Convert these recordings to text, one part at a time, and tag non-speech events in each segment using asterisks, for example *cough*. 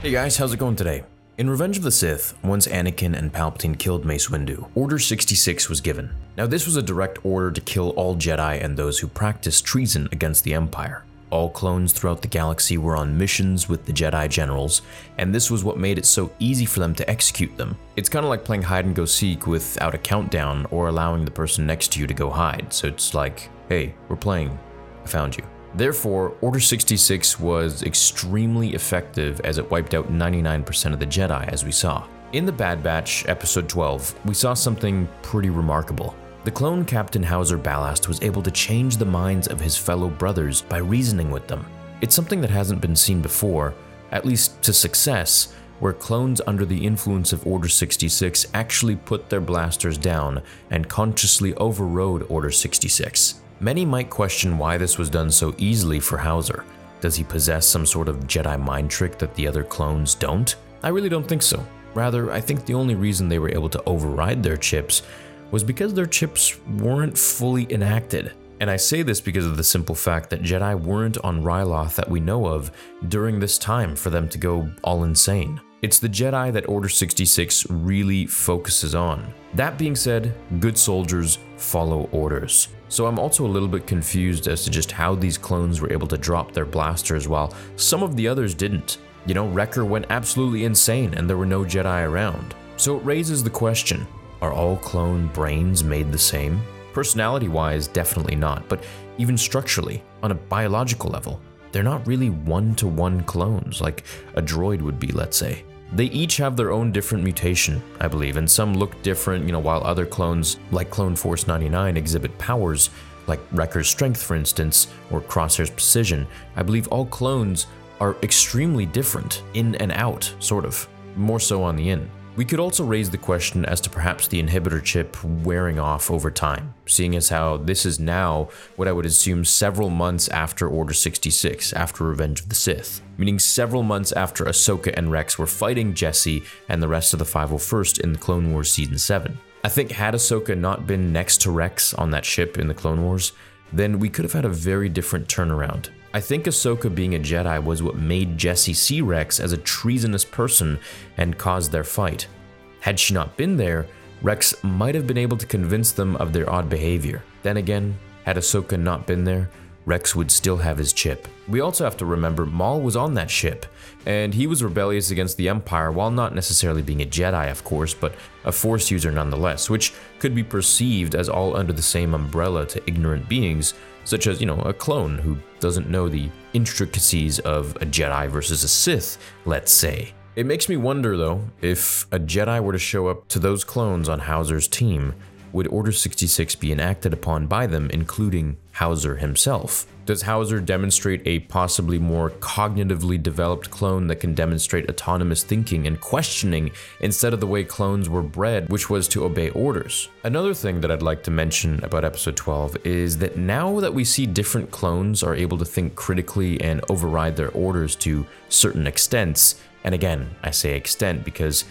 Hey guys, how's it going today? In Revenge of the Sith, once Anakin and Palpatine killed Mace Windu, Order 66 was given. Now, this was a direct order to kill all Jedi and those who practiced treason against the Empire. All clones throughout the galaxy were on missions with the Jedi generals, and this was what made it so easy for them to execute them. It's kind of like playing hide and go seek without a countdown or allowing the person next to you to go hide. So it's like, hey, we're playing, I found you. Therefore, Order 66 was extremely effective as it wiped out 99% of the Jedi, as we saw. In The Bad Batch, Episode 12, we saw something pretty remarkable. The clone Captain Howzer Ballast was able to change the minds of his fellow brothers by reasoning with them. It's something that hasn't been seen before, at least to success, where clones under the influence of Order 66 actually put their blasters down and consciously overrode Order 66. Many might question why this was done so easily for Howzer. Does he possess some sort of Jedi mind trick that the other clones don't? I really don't think so. Rather, I think the only reason they were able to override their chips was because their chips weren't fully enacted. And I say this because of the simple fact that Jedi weren't on Ryloth that we know of during this time for them to go all insane. It's the Jedi that Order 66 really focuses on. That being said, good soldiers follow orders. So I'm also a little bit confused as to just how these clones were able to drop their blasters while some of the others didn't. You know, Wrecker went absolutely insane and there were no Jedi around. So it raises the question are all clone brains made the same? Personality wise, definitely not, but even structurally, on a biological level, they're not really one to one clones like a droid would be, let's say. They each have their own different mutation, I believe, and some look different, you know, while other clones, like Clone Force 99, exhibit powers, like Wrecker's strength, for instance, or Crosshair's precision. I believe all clones are extremely different, in and out, sort of, more so on the in. We could also raise the question as to perhaps the inhibitor chip wearing off over time, seeing as how this is now what I would assume several months after Order 66, after Revenge of the Sith, meaning several months after Ahsoka and Rex were fighting Jesse and the rest of the 501st in the Clone Wars Season 7. I think had Ahsoka not been next to Rex on that ship in the Clone Wars, then we could have had a very different turnaround. I think Ahsoka being a Jedi was what made Jesse see Rex as a treasonous person and caused their fight. Had she not been there, Rex might have been able to convince them of their odd behavior. Then again, had Ahsoka not been there, Rex would still have his chip. We also have to remember Maul was on that ship, and he was rebellious against the Empire while not necessarily being a Jedi, of course, but a Force user nonetheless, which could be perceived as all under the same umbrella to ignorant beings, such as, you know, a clone who doesn't know the intricacies of a Jedi versus a Sith, let's say. It makes me wonder, though, if a Jedi were to show up to those clones on Howzer's team, would Order 66 be enacted upon by them, including Howzer himself? Does Howzer demonstrate a possibly more cognitively developed clone that can demonstrate autonomous thinking and questioning instead of the way clones were bred, which was to obey orders? Another thing that I'd like to mention about Episode 12 is that now that we see different clones are able to think critically and override their orders to certain extents, and again, I say extent because,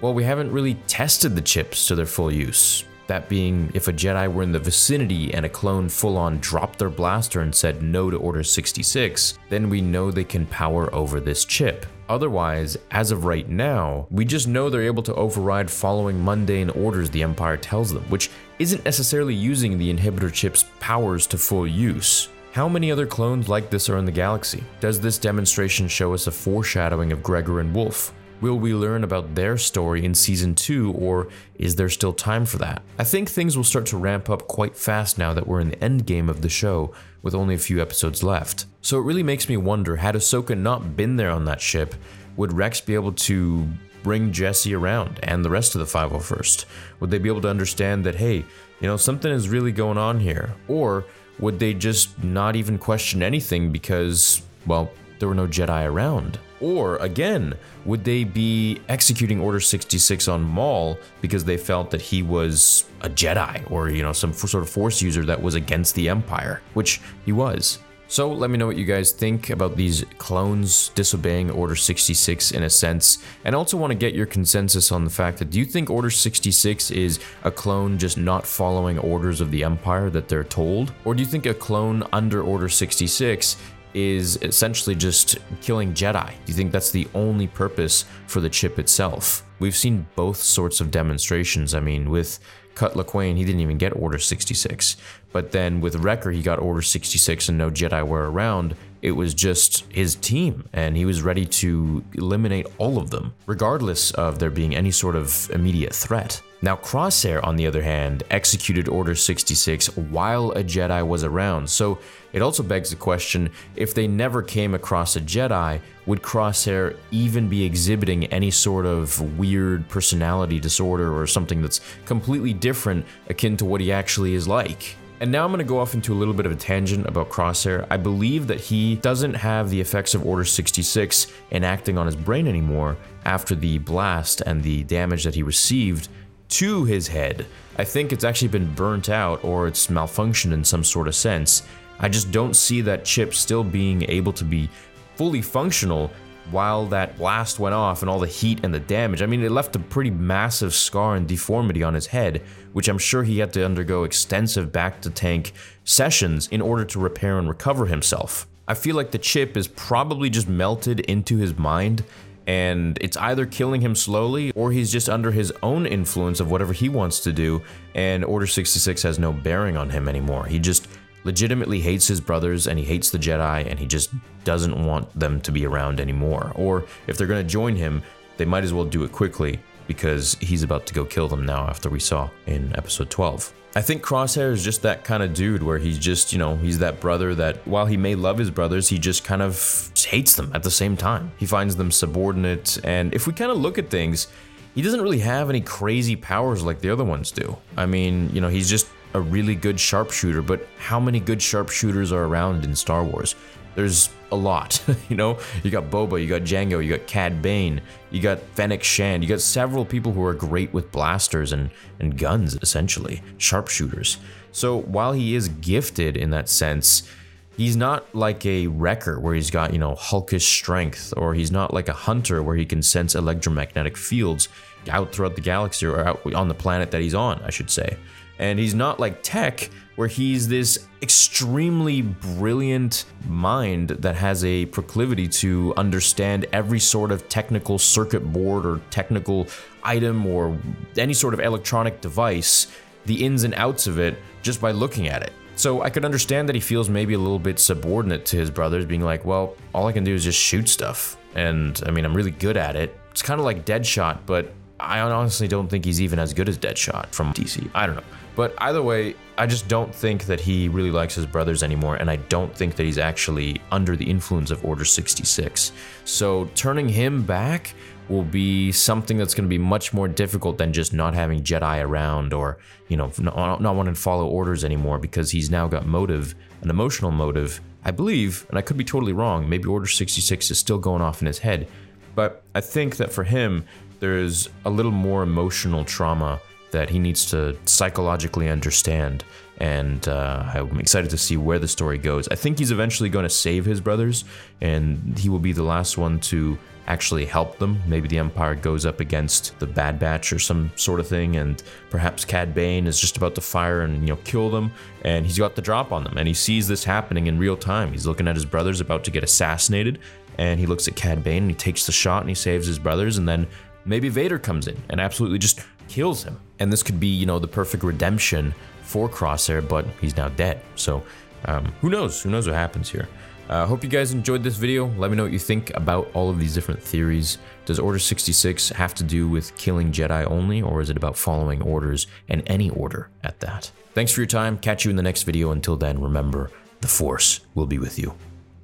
well, we haven't really tested the chips to their full use. That being, if a Jedi were in the vicinity and a clone full on dropped their blaster and said no to Order 66, then we know they can power over this chip. Otherwise, as of right now, we just know they're able to override following mundane orders the Empire tells them, which isn't necessarily using the inhibitor chip's powers to full use. How many other clones like this are in the galaxy? Does this demonstration show us a foreshadowing of Gregor and Wolffe? Will we learn about their story in season 2, or is there still time for that? I think things will start to ramp up quite fast now that we're in the end game of the show, with only a few episodes left. So it really makes me wonder had Ahsoka not been there on that ship, would Rex be able to bring Jesse around and the rest of the 501st? Would they be able to understand that, hey, you know, something is really going on here? Or would they just not even question anything because, well, there were no Jedi around? Or again, would they be executing Order 66 on Maul because they felt that he was a Jedi or, you know, some sort of Force user that was against the Empire, which he was? So let me know what you guys think about these clones disobeying Order 66 in a sense, and also want to get your consensus on the fact that do you think Order 66 is a clone just not following orders of the Empire that they're told? Or do you think a clone under Order 66 is essentially just killing Jedi. Do you think that's the only purpose for the chip itself? We've seen both sorts of demonstrations. I mean, with Cut Lawquane, he didn't even get Order 66. But then with Wrecker, he got Order 66 and no Jedi were around. It was just his team, and he was ready to eliminate all of them, regardless of there being any sort of immediate threat. Now, Crosshair, on the other hand, executed Order 66 while a Jedi was around, so it also begs the question if they never came across a Jedi, would Crosshair even be exhibiting any sort of weird personality disorder or something that's completely different, akin to what he actually is like? And now I'm going to go off into a little bit of a tangent about Crosshair. I believe that he doesn't have the effects of Order 66 enacting on his brain anymore after the blast and the damage that he received to his head. I think it's actually been burnt out or it's malfunctioned in some sort of sense. I just don't see that chip still being able to be fully functional while that blast went off and all the heat and the damage. I mean, it left a pretty massive scar and deformity on his head, which I'm sure he had to undergo extensive bacta tank sessions in order to repair and recover himself. I feel like the chip is probably just melted into his mind and it's either killing him slowly or he's just under his own influence of whatever he wants to do and order 66 has no bearing on him anymore. He just legitimately hates his brothers and he hates the jedi and he just doesn't want them to be around anymore. Or if they're going to join him they might as well do it quickly because he's about to go kill them now after we saw in episode 12 I think Crosshair is just that kind of dude where he's just, you know, he's that brother that while he may love his brothers, he just kind of hates them at the same time. He finds them subordinate. And if we kind of look at things, he doesn't really have any crazy powers like the other ones do. I mean, you know, he's just a really good sharpshooter, but how many good sharpshooters are around in Star Wars? There's a lot, *laughs* you know? You got Boba, you got Django, you got Cad Bane, you got Fennec Shand, you got several people who are great with blasters and, and guns, essentially, sharpshooters. So while he is gifted in that sense, he's not like a wrecker where he's got, you know, hulkish strength, or he's not like a hunter where he can sense electromagnetic fields out throughout the galaxy or out on the planet that he's on, I should say. And he's not like Tech, where he's this extremely brilliant mind that has a proclivity to understand every sort of technical circuit board or technical item or any sort of electronic device, the ins and outs of it, just by looking at it. So I could understand that he feels maybe a little bit subordinate to his brothers, being like, well, all I can do is just shoot stuff. And I mean, I'm really good at it. It's kind of like Deadshot, but I honestly don't think he's even as good as Deadshot from DC. I don't know. But either way, I just don't think that he really likes his brothers anymore, and I don't think that he's actually under the influence of Order 66. So turning him back will be something that's going to be much more difficult than just not having Jedi around or, you know, not, not wanting to follow orders anymore because he's now got motive, an emotional motive. I believe, and I could be totally wrong, maybe Order 66 is still going off in his head, but I think that for him, there's a little more emotional trauma that he needs to psychologically understand. And uh, I'm excited to see where the story goes. I think he's eventually going to save his brothers, and he will be the last one to actually help them. Maybe the Empire goes up against the Bad Batch or some sort of thing, and perhaps Cad Bane is just about to fire and you know kill them, and he's got the drop on them, and he sees this happening in real time. He's looking at his brothers about to get assassinated, and he looks at Cad Bane and he takes the shot and he saves his brothers, and then maybe Vader comes in and absolutely just kills him. And this could be, you know, the perfect redemption for Crosshair, but he's now dead. So Um, who knows? Who knows what happens here? Uh, hope you guys enjoyed this video. Let me know what you think about all of these different theories. Does Order 66 have to do with killing Jedi only, or is it about following orders and any order at that? Thanks for your time. Catch you in the next video. Until then, remember, the Force will be with you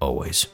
always.